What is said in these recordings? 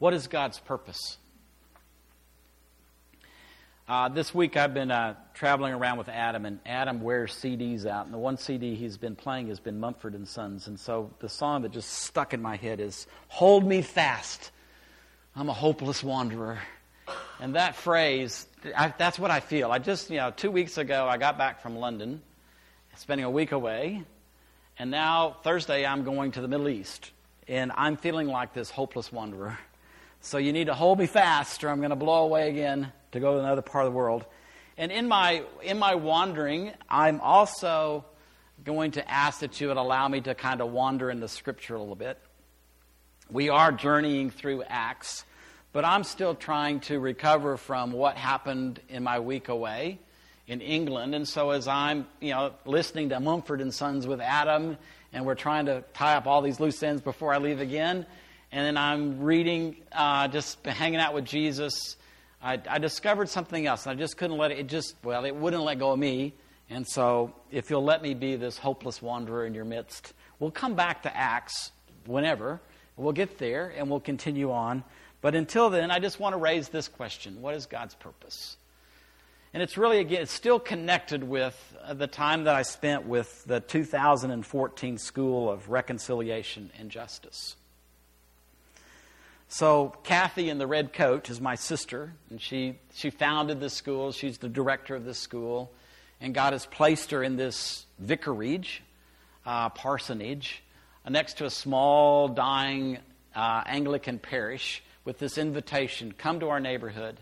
What is God's purpose? Uh, this week I've been uh, traveling around with Adam, and Adam wears CDs out. And the one CD he's been playing has been Mumford and Sons. And so the song that just stuck in my head is "Hold Me Fast, I'm a Hopeless Wanderer." And that phrase, I, that's what I feel. I just, you know, two weeks ago I got back from London, spending a week away, and now Thursday I'm going to the Middle East, and I'm feeling like this hopeless wanderer. So you need to hold me fast, or I'm going to blow away again to go to another part of the world. And in my, in my wandering, I'm also going to ask that you would allow me to kind of wander in the scripture a little bit. We are journeying through Acts, but I'm still trying to recover from what happened in my week away in England. And so as I'm, you know, listening to Mumford and Sons with Adam, and we're trying to tie up all these loose ends before I leave again, and then I'm reading, uh, just hanging out with Jesus I, I discovered something else, and I just couldn't let it, it just, well, it wouldn't let go of me. And so, if you'll let me be this hopeless wanderer in your midst, we'll come back to Acts whenever. We'll get there and we'll continue on. But until then, I just want to raise this question What is God's purpose? And it's really, again, it's still connected with the time that I spent with the 2014 School of Reconciliation and Justice. So Kathy in the red coat is my sister, and she, she founded this school. She's the director of this school. And God has placed her in this vicarage, uh, parsonage, uh, next to a small, dying uh, Anglican parish with this invitation come to our neighborhood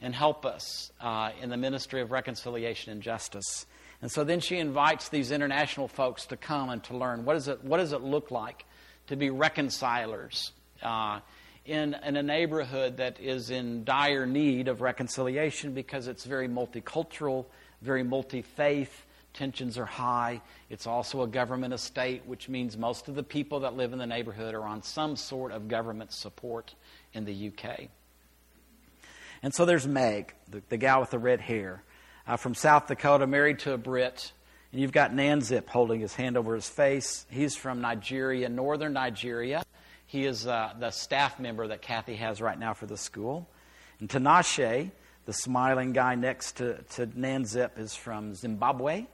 and help us uh, in the ministry of reconciliation and justice. And so then she invites these international folks to come and to learn what, is it, what does it look like to be reconcilers uh, in, in a neighborhood that is in dire need of reconciliation because it's very multicultural, very multi faith. Tensions are high. It's also a government estate, which means most of the people that live in the neighborhood are on some sort of government support in the UK. And so there's Meg, the, the gal with the red hair, uh, from South Dakota, married to a Brit. And you've got Nanzip holding his hand over his face. He's from Nigeria, northern Nigeria. He is uh, the staff member that Kathy has right now for the school. And Tinashe, the smiling guy next to, to Nanzip, is from Zimbabwe.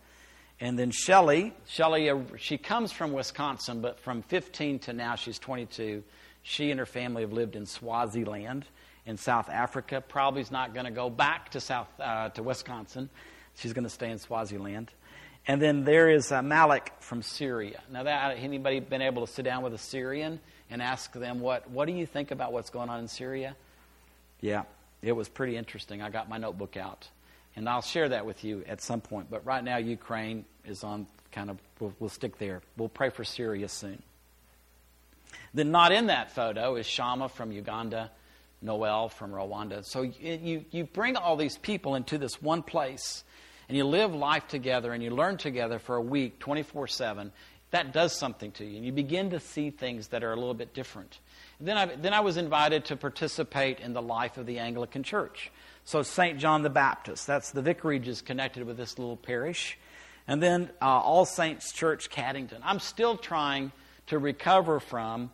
And then Shelly, Shelly, uh, she comes from Wisconsin, but from 15 to now she's 22. She and her family have lived in Swaziland in South Africa. Probably is not going to go back to South uh, to Wisconsin. She's going to stay in Swaziland. And then there is uh, Malik from Syria. Now, that anybody been able to sit down with a Syrian? And ask them, what, what do you think about what's going on in Syria? Yeah, it was pretty interesting. I got my notebook out. And I'll share that with you at some point. But right now, Ukraine is on kind of, we'll, we'll stick there. We'll pray for Syria soon. Then, not in that photo is Shama from Uganda, Noel from Rwanda. So, you, you bring all these people into this one place, and you live life together, and you learn together for a week, 24 7 that does something to you. And you begin to see things that are a little bit different. And then, I, then I was invited to participate in the life of the Anglican Church. So, St. John the Baptist, that's the vicarage is connected with this little parish. And then uh, All Saints Church, Caddington. I'm still trying to recover from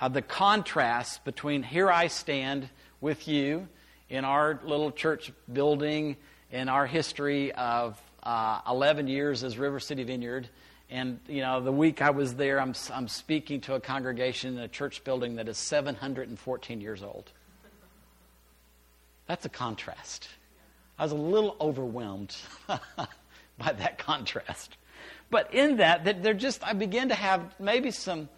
uh, the contrast between here I stand with you in our little church building, in our history of uh, 11 years as River City Vineyard and, you know, the week I was there, I'm, I'm speaking to a congregation in a church building that is 714 years old. That's a contrast. I was a little overwhelmed by that contrast. But in that, that they're just, I begin to have maybe some,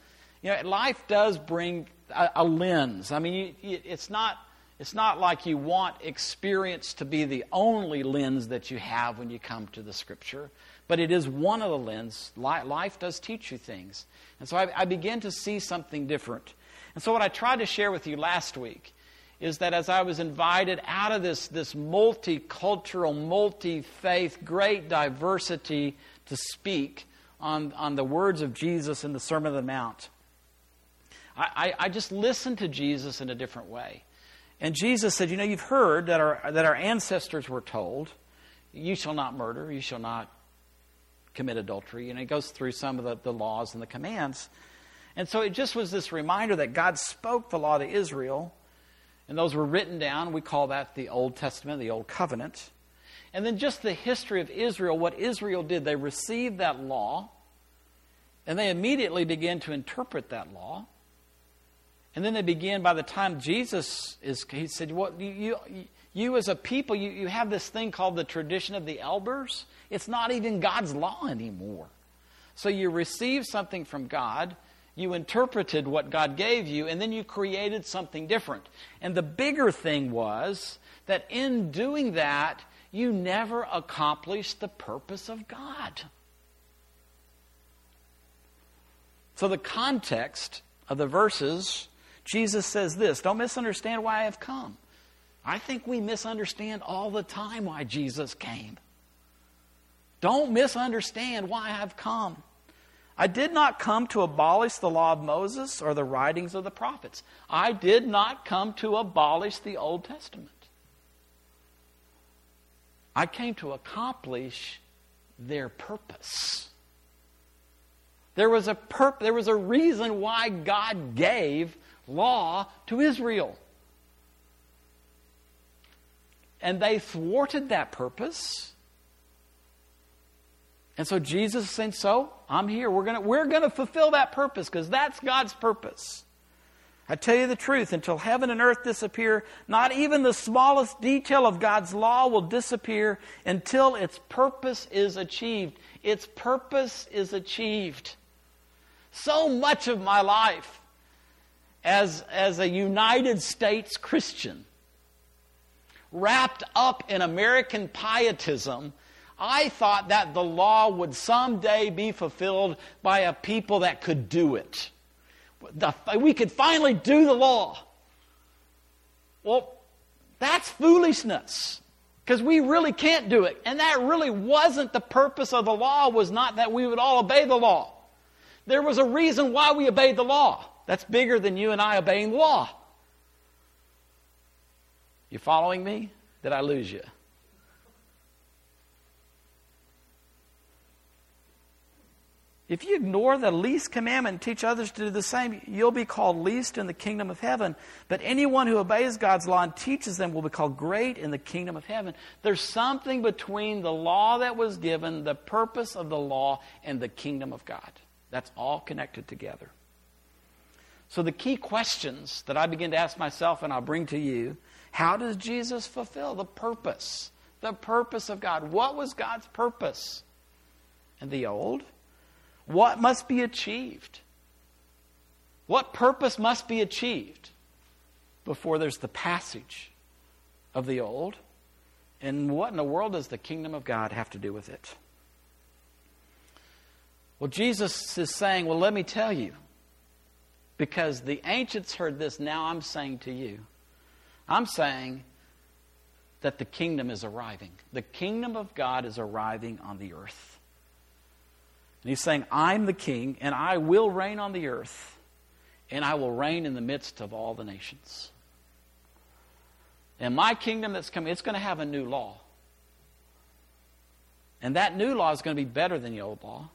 you know, life does bring a, a lens. I mean, you, you, it's not, it's not like you want experience to be the only lens that you have when you come to the Scripture but it is one of the lenses. Life does teach you things. And so I, I begin to see something different. And so, what I tried to share with you last week is that as I was invited out of this, this multicultural, multi faith, great diversity to speak on, on the words of Jesus in the Sermon on the Mount, I, I, I just listened to Jesus in a different way. And Jesus said, You know, you've heard that our, that our ancestors were told, You shall not murder, you shall not commit adultery. And it goes through some of the, the laws and the commands. And so it just was this reminder that God spoke the law to Israel, And those were written down. We call that the Old Testament, the Old Covenant. And then just the history of Israel, what Israel did. They received that law, and they immediately began to interpret that law. And then they begin, by the time Jesus is, he said, what, you, you, you as a people, you, you have this thing called the tradition of the elders. It's not even God's law anymore. So you received something from God, you interpreted what God gave you, and then you created something different. And the bigger thing was that in doing that, you never accomplished the purpose of God. So, the context of the verses, Jesus says this Don't misunderstand why I have come. I think we misunderstand all the time why Jesus came. Don't misunderstand why I've come. I did not come to abolish the law of Moses or the writings of the prophets. I did not come to abolish the Old Testament. I came to accomplish their purpose. There was a purp- there was a reason why God gave law to Israel. And they thwarted that purpose. And so Jesus is saying, So, I'm here. We're going we're going to fulfill that purpose because that's God's purpose. I tell you the truth, until heaven and earth disappear, not even the smallest detail of God's law will disappear until its purpose is achieved. Its purpose is achieved. So much of my life as, as a United States Christian, wrapped up in American pietism, I thought that the law would someday be fulfilled by a people that could do it we could finally do the law. Well, that's foolishness because we really can't do it. And that really wasn't the purpose of the law was not that we would all obey the law. There was a reason why we obeyed the law. That's bigger than you and I obeying the law. You following me? Did I lose you? If you ignore the least commandment and teach others to do the same, you'll be called least in the kingdom of heaven. But anyone who obeys God's law and teaches them will be called great in the kingdom of heaven. There's something between the law that was given, the purpose of the law, and the kingdom of God. That's all connected together. So, the key questions that I begin to ask myself and I'll bring to you how does Jesus fulfill the purpose? The purpose of God. What was God's purpose? In the old, what must be achieved? What purpose must be achieved before there's the passage of the old? And what in the world does the kingdom of God have to do with it? Well, Jesus is saying, Well, let me tell you. Because the ancients heard this, now I'm saying to you. I'm saying that the kingdom is arriving. The kingdom of God is arriving on the earth. And he's saying, I'm the king, and I will reign on the earth, and I will reign in the midst of all the nations. And my kingdom that's coming, it's going to have a new law. And that new law is going to be better than the old law.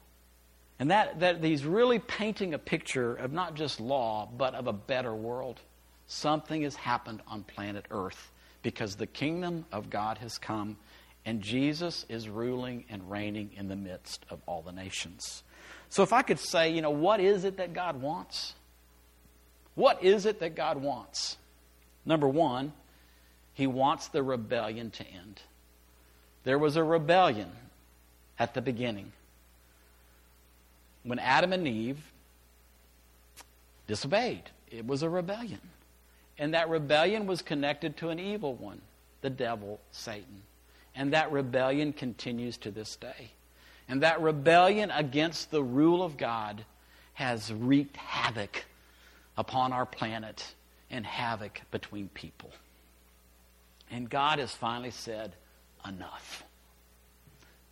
And that, that he's really painting a picture of not just law, but of a better world. Something has happened on planet Earth because the kingdom of God has come and Jesus is ruling and reigning in the midst of all the nations. So, if I could say, you know, what is it that God wants? What is it that God wants? Number one, He wants the rebellion to end. There was a rebellion at the beginning. When Adam and Eve disobeyed, it was a rebellion. And that rebellion was connected to an evil one, the devil, Satan. And that rebellion continues to this day. And that rebellion against the rule of God has wreaked havoc upon our planet and havoc between people. And God has finally said, enough.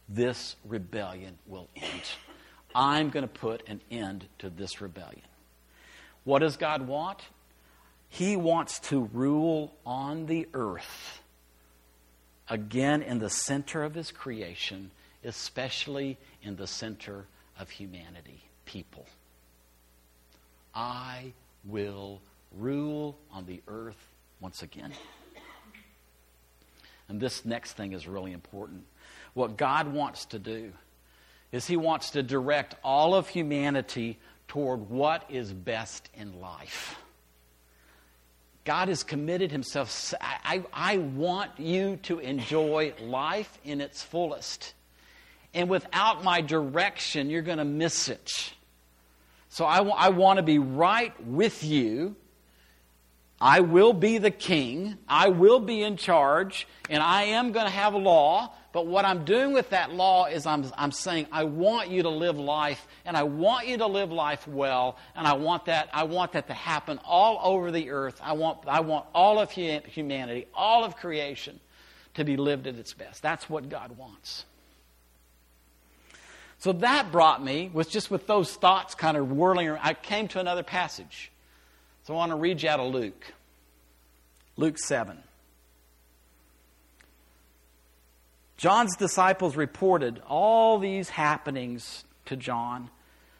This rebellion will end. I'm going to put an end to this rebellion. What does God want? He wants to rule on the earth again in the center of his creation, especially in the center of humanity, people. I will rule on the earth once again. And this next thing is really important. What God wants to do is He wants to direct all of humanity toward what is best in life. God has committed Himself. I, I, want you to enjoy life in its fullest. And without my direction, you're going to miss it. So I, w- I want to be right with you I will be the king, I will be in charge, and I am going to have a law. But what I'm doing with that law is I'm, I'm saying, I want you to live life, and I want you to live life well, and I want that, I want that to happen all over the earth. I want, I want all of humanity, all of creation to be lived at its best. That's what God wants. So that brought me, with just with those thoughts kind of whirling around, I came to another passage. So I want to read you out of Luke. Luke 7. John's disciples reported all these happenings to John.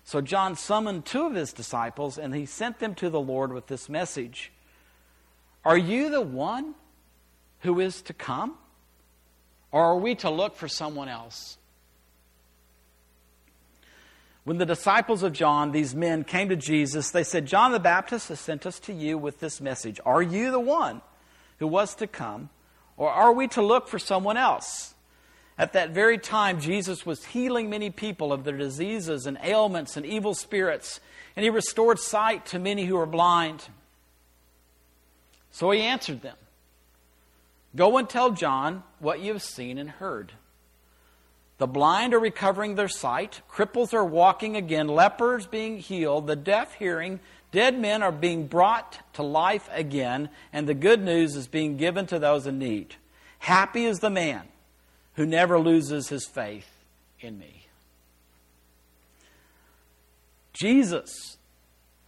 So John summoned two of his disciples and he sent them to the Lord with this message Are you the one who is to come? Or are we to look for someone else? When the disciples of John, these men, came to Jesus, they said, John the Baptist has sent us to you with this message. Are you the one who was to come, or are we to look for someone else? At that very time, Jesus was healing many people of their diseases and ailments and evil spirits, and he restored sight to many who were blind. So he answered them Go and tell John what you have seen and heard. The blind are recovering their sight, cripples are walking again, lepers being healed, the deaf hearing, dead men are being brought to life again, and the good news is being given to those in need. Happy is the man who never loses his faith in me. Jesus,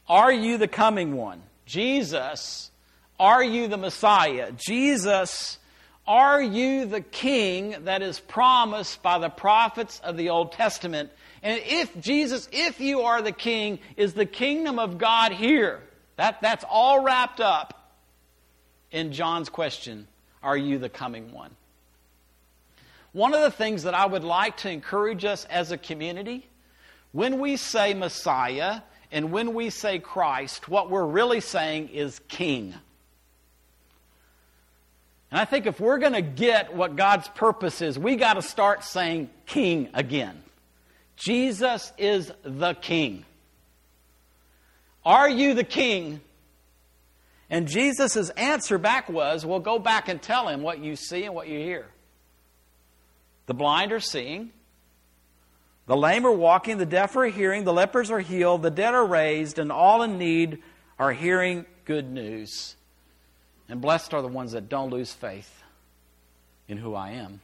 are you the coming one? Jesus, are you the Messiah? Jesus, are you the king that is promised by the prophets of the Old Testament? And if Jesus, if you are the king, is the kingdom of God here? That, that's all wrapped up in John's question Are you the coming one? One of the things that I would like to encourage us as a community, when we say Messiah and when we say Christ, what we're really saying is King. And I think if we're going to get what God's purpose is, we got to start saying king again. Jesus is the king. Are you the king? And Jesus' answer back was, well, go back and tell him what you see and what you hear. The blind are seeing, the lame are walking, the deaf are hearing, the lepers are healed, the dead are raised, and all in need are hearing good news. And blessed are the ones that don't lose faith in who I am.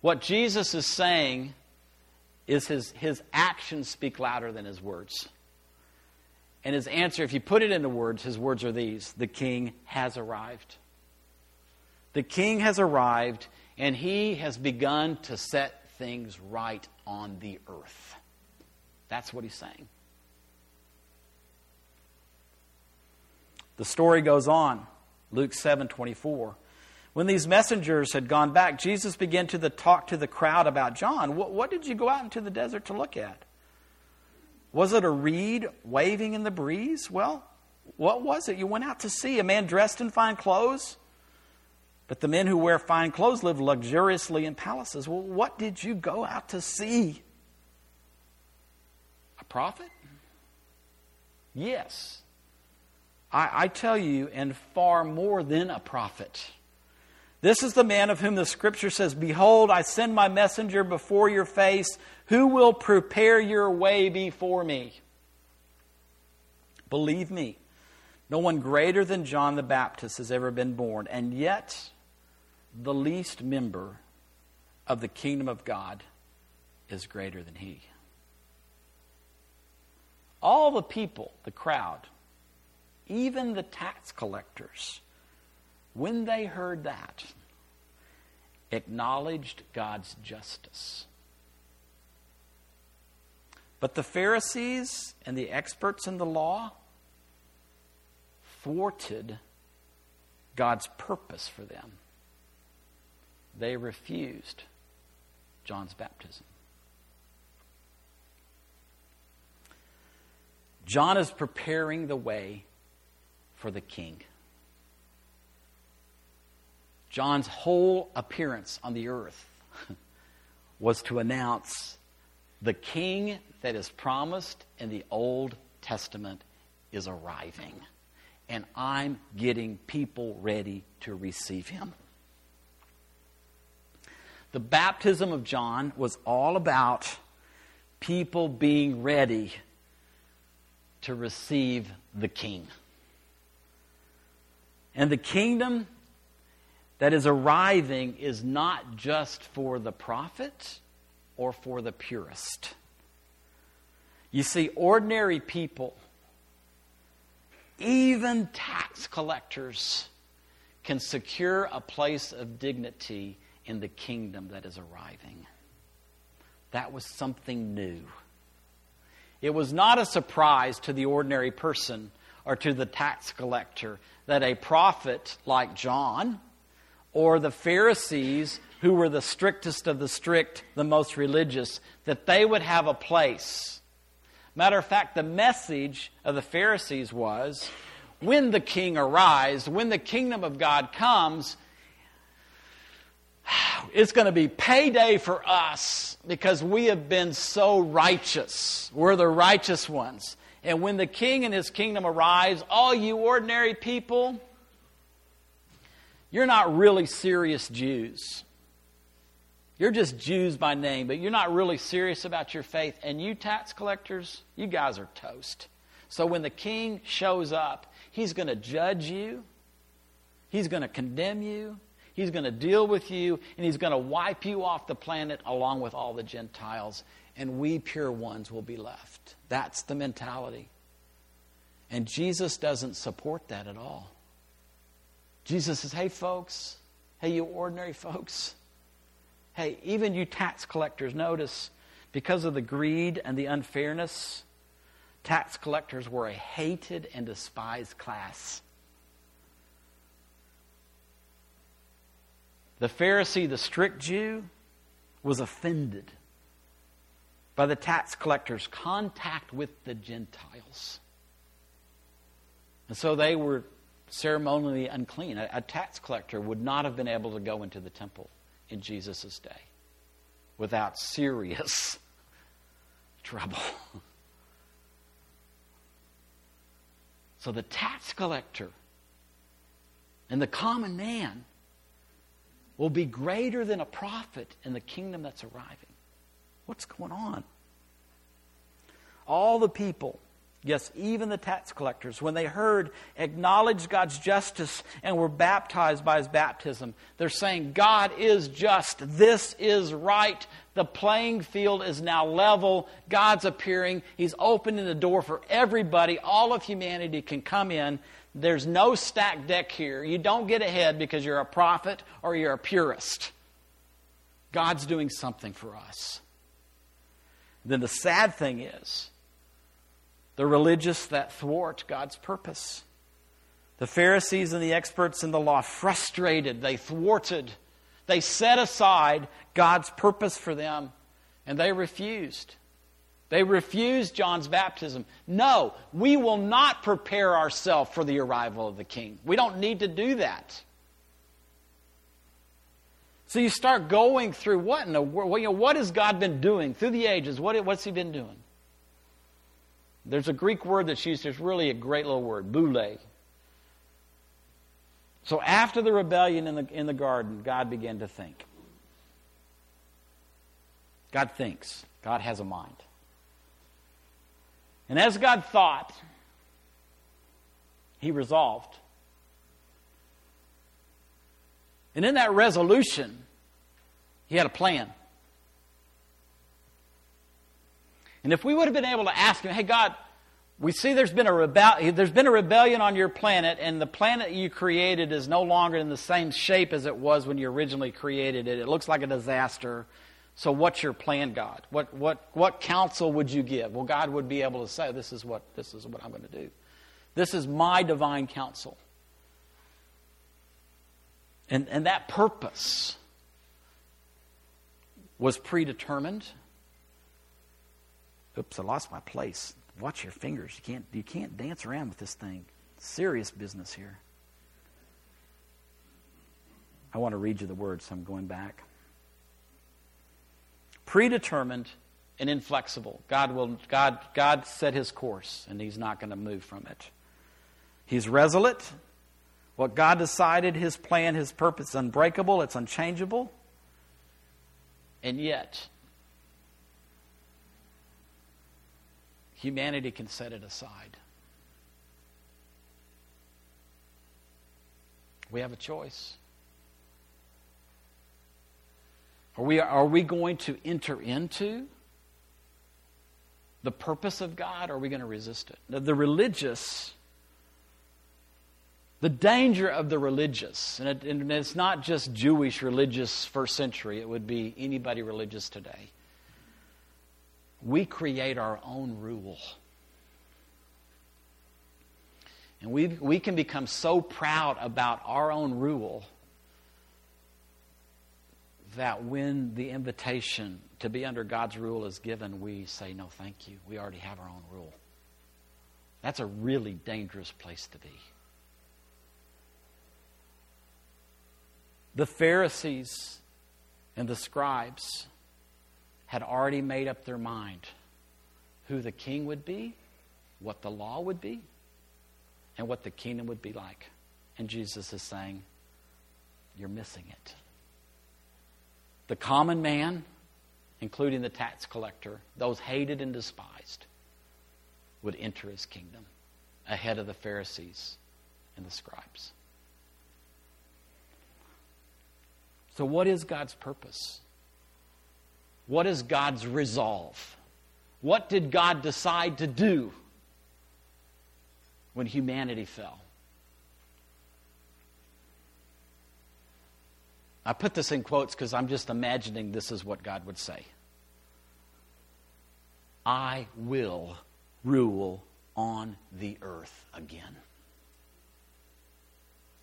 What Jesus is saying is his, his actions speak louder than his words. And his answer, if you put it into words, his words are these The king has arrived. The king has arrived, and he has begun to set things right on the earth. That's what he's saying. The story goes on. Luke 7 24. When these messengers had gone back, Jesus began to the, talk to the crowd about John. What, what did you go out into the desert to look at? Was it a reed waving in the breeze? Well, what was it? You went out to see a man dressed in fine clothes? But the men who wear fine clothes live luxuriously in palaces. Well, what did you go out to see? A prophet? Yes. I, I tell you, and far more than a prophet. This is the man of whom the scripture says, Behold, I send my messenger before your face, who will prepare your way before me. Believe me, no one greater than John the Baptist has ever been born, and yet the least member of the kingdom of God is greater than he. All the people, the crowd, even the tax collectors, when they heard that, acknowledged God's justice. But the Pharisees and the experts in the law thwarted God's purpose for them. They refused John's baptism. John is preparing the way for the king. John's whole appearance on the earth was to announce the king that is promised in the Old Testament is arriving. And I'm getting people ready to receive him. The baptism of John was all about people being ready to receive the king. And the kingdom that is arriving is not just for the prophet or for the purist. You see, ordinary people, even tax collectors, can secure a place of dignity in the kingdom that is arriving. That was something new. It was not a surprise to the ordinary person or to the tax collector that a prophet like John or the Pharisees, who were the strictest of the strict, the most religious, that they would have a place. Matter of fact, the message of the Pharisees was when the king arrives, when the kingdom of God comes, it's going to be payday for us because we have been so righteous. We're the righteous ones. And when the king and his kingdom arrives, all you ordinary people, you're not really serious Jews. You're just Jews by name, but you're not really serious about your faith. And you tax collectors, you guys are toast. So when the king shows up, he's going to judge you, he's going to condemn you, he's going to deal with you, and he's going to wipe you off the planet along with all the Gentiles. And we pure ones will be left. That's the mentality. And Jesus doesn't support that at all. Jesus says, hey, folks, hey, you ordinary folks, hey, even you tax collectors, notice because of the greed and the unfairness, tax collectors were a hated and despised class. The Pharisee, the strict Jew, was offended by the tax collectors' contact with the Gentiles. And so they were ceremonially unclean. A, a, tax collector would not have been able to go into the temple in Jesus' day without serious trouble. so the tax collector and the common man will be greater than a prophet in the kingdom that's arriving. What's going on? All the people Yes, even the tax collectors, when they heard, acknowledged God's justice and were baptized by his baptism, they're saying, God is just. This is right. The playing field is now level. God's appearing. He's opening the door for everybody. All of humanity can come in. There's no stack deck here. You don't get ahead because you're a prophet or you're a purist. God's doing something for us. Then the sad thing is, the religious that thwart God's purpose. The Pharisees and the experts in the law frustrated, they thwarted, they set aside God's purpose for them, and they refused. They refused John's baptism. No, we will not prepare ourselves for the arrival of the king. We don't need to do that. So you start going through what in the world? You know, what has God been doing through the ages? What, what's He been doing? There's a Greek word that's used, it's really a great little word, boule. So after the rebellion in the, in the garden, God began to think. God thinks. God has a mind. And as God thought, he resolved. And in that resolution, he had a plan. And if we would have been able to ask him, hey, God, we see there's been, a there's been a rebellion on your planet, and the planet you created is no longer in the same shape as it was when you originally created it. It looks like a disaster. So, what's your plan, God? What, what, what counsel would you give? Well, God would be able to say, this is, what, this is what I'm going to do. This is my divine counsel. And, and that purpose was predetermined. Oops, I lost my place. Watch your fingers. You can't, you can't dance around with this thing. Serious business here. I want to read you the words, so I'm going back. Predetermined and inflexible. God will God God set his course and he's not going to move from it. He's resolute. What God decided, his plan, his purpose, is unbreakable, it's unchangeable. And yet, humanity can set it aside. We have a choice. Are we, are we going to enter into the purpose of God, or are we going to resist it? The, religious, the danger of the religious, and, it, and it's not just Jewish religious first century, it would be anybody religious today. We create our own rule. And we, we can become so proud about our own rule that when the invitation to be under God's rule is given, we say, No, thank you. We already have our own rule. That's a really dangerous place to be. The Pharisees and the scribes had already made up their mind who the king would be, what the law would be, and what the kingdom would be like. And Jesus is saying, You're missing it. The common man, including the tax collector, those hated and despised, would enter his kingdom ahead of the Pharisees and the scribes. So, what is God's purpose? What is God's resolve? What did God decide to do when humanity fell? I put this in quotes because I'm just imagining this is what God would say I will rule on the earth again.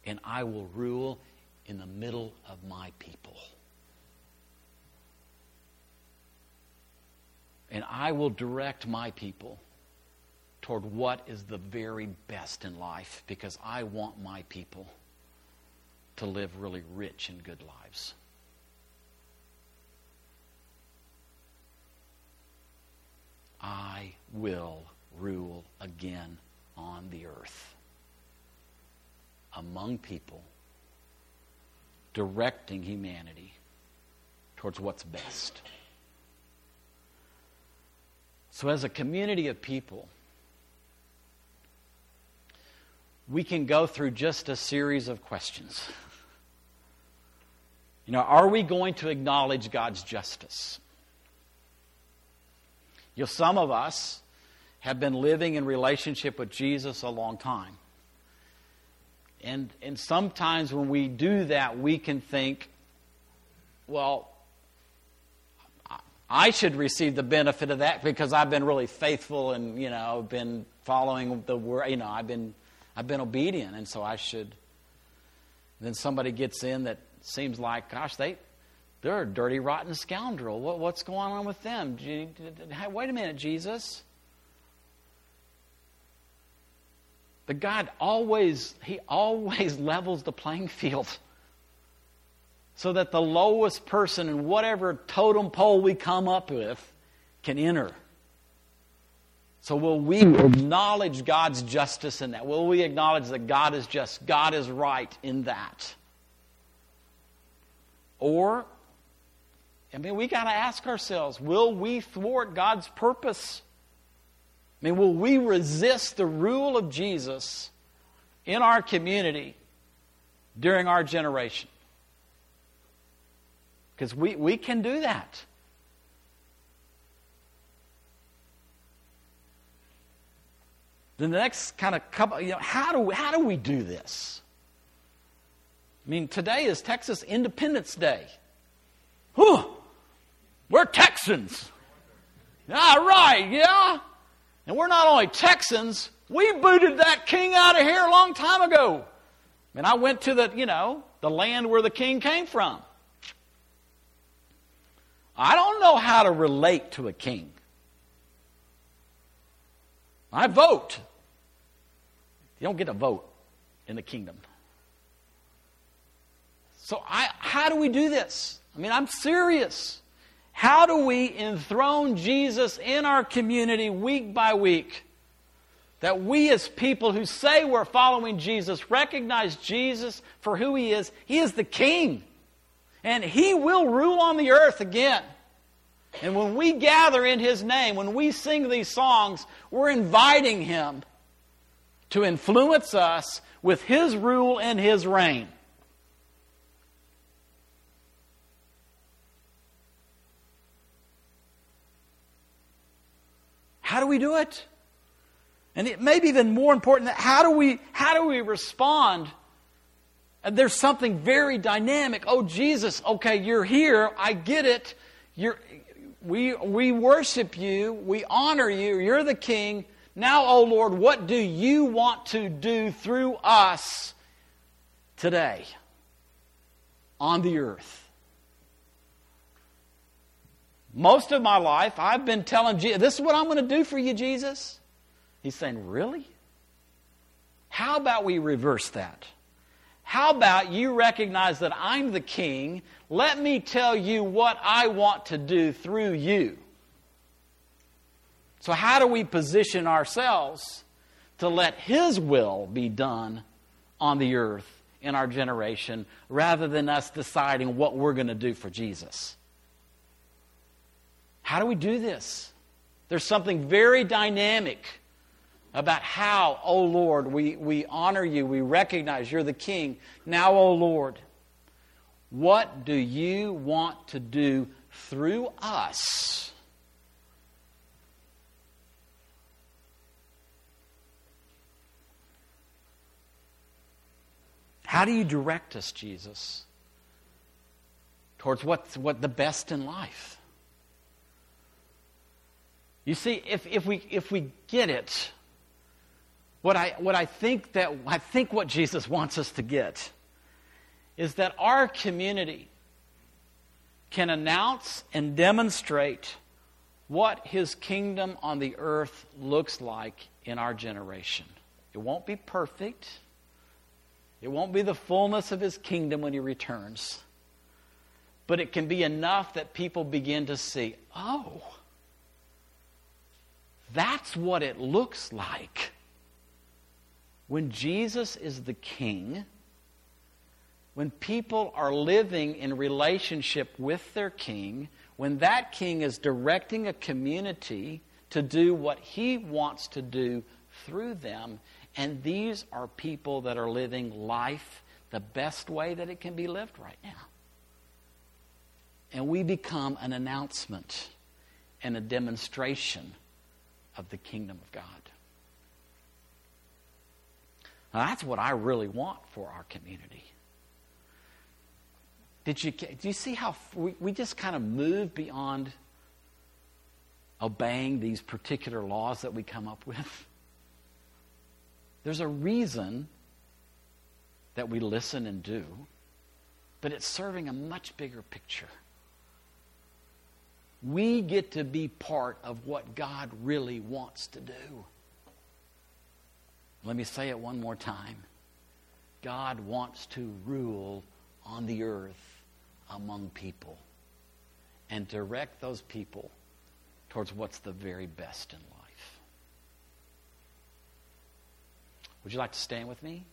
And I will rule in the middle of my people. And I will direct my people toward what is the very best in life because I want my people to live really rich and good lives. I will rule again on the earth among people, directing humanity towards what's best. So, as a community of people, we can go through just a series of questions. You know, are we going to acknowledge God's justice? You know, some of us have been living in relationship with Jesus a long time. And, and sometimes when we do that, we can think, well, I should receive the benefit of that because I've been really faithful and, you know, been following the word, you know, I've been, I've been obedient, and so I should. then somebody gets in that seems like, gosh, they, they're a dirty, rotten scoundrel. What, what's going on with them? Wait a minute, Jesus. But God always, He always levels the playing field so that the lowest person in whatever totem pole we come up with can enter. So, will we hmm. acknowledge God's justice in that? Will we acknowledge that God is just, God is right in that? Or, I mean, we got to ask ourselves will we thwart God's purpose? I mean, will we resist the rule of Jesus in our community during our generation? Because we, we can do that. Then the next kind of couple, you know, how do we, how do we do this? I mean, today is Texas Independence Day. Whew, we're Texans. All right, yeah. And we're not only Texans, we booted that king out of here a long time ago. And I went to the, you know, the land where the king came from. I don't know how to relate to a king. I vote. You don't get a vote in the kingdom. So, I, how do we do this? I mean, I'm serious. How do we enthrone Jesus in our community week by week? That we, as people who say we're following Jesus, recognize Jesus for who He is. He is the King, and He will rule on the earth again. And when we gather in His name, when we sing these songs, we're inviting Him to influence us with His rule and His reign. How do we do it? And it may be even more important that how do we how do we respond? And there's something very dynamic. Oh Jesus, okay, you're here. I get it. You're we we worship you. We honor you. You're the king. Now, oh Lord, what do you want to do through us today on the earth? Most of my life, I've been telling Jesus, this is what I'm going to do for you, Jesus. He's saying, Really? How about we reverse that? How about you recognize that I'm the king? Let me tell you what I want to do through you. So, how do we position ourselves to let His will be done on the earth in our generation rather than us deciding what we're going to do for Jesus? How do we do this? There's something very dynamic about how, oh Lord, we, we honor you, we recognize you're the King. Now, oh Lord, what do you want to do through us? How do you direct us, Jesus, towards what's what the best in life? You see, if, if, we, if we get it, what I, what I think that I think what Jesus wants us to get is that our community can announce and demonstrate what his kingdom on the earth looks like in our generation. It won't be perfect. It won't be the fullness of his kingdom when he returns. But it can be enough that people begin to see, oh, that's what it looks like. When Jesus is the king, when people are living in relationship with their king, when that king is directing a community to do what he wants to do through them, and these are people that are living life the best way that it can be lived right now. And we become an announcement and a demonstration of the kingdom of God. Now, that's what I really want for our community. Did you, do you see how we, we just kind of move beyond obeying these particular laws that we come up with? There's a reason that we listen and do, but it's serving a much bigger picture we get to be part of what God really wants to do. Let me say it one more time. God wants to rule on the earth among people and direct those people towards what's the very best in life. Would you like to stand with me?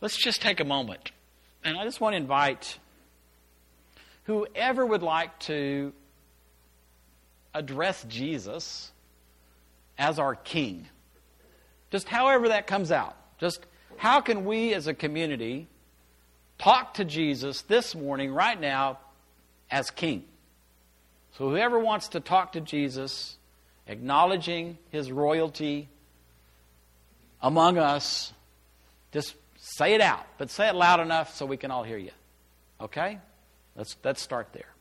Let's just take a moment. And I just want to invite whoever would like to address Jesus as our King. Just however that comes out. Just how can we as a community talk to Jesus this morning, right now, as King? So whoever wants to talk to Jesus, acknowledging his royalty among us, just say it out, but say it loud enough so we can all hear you. Okay? Let's, let's start there.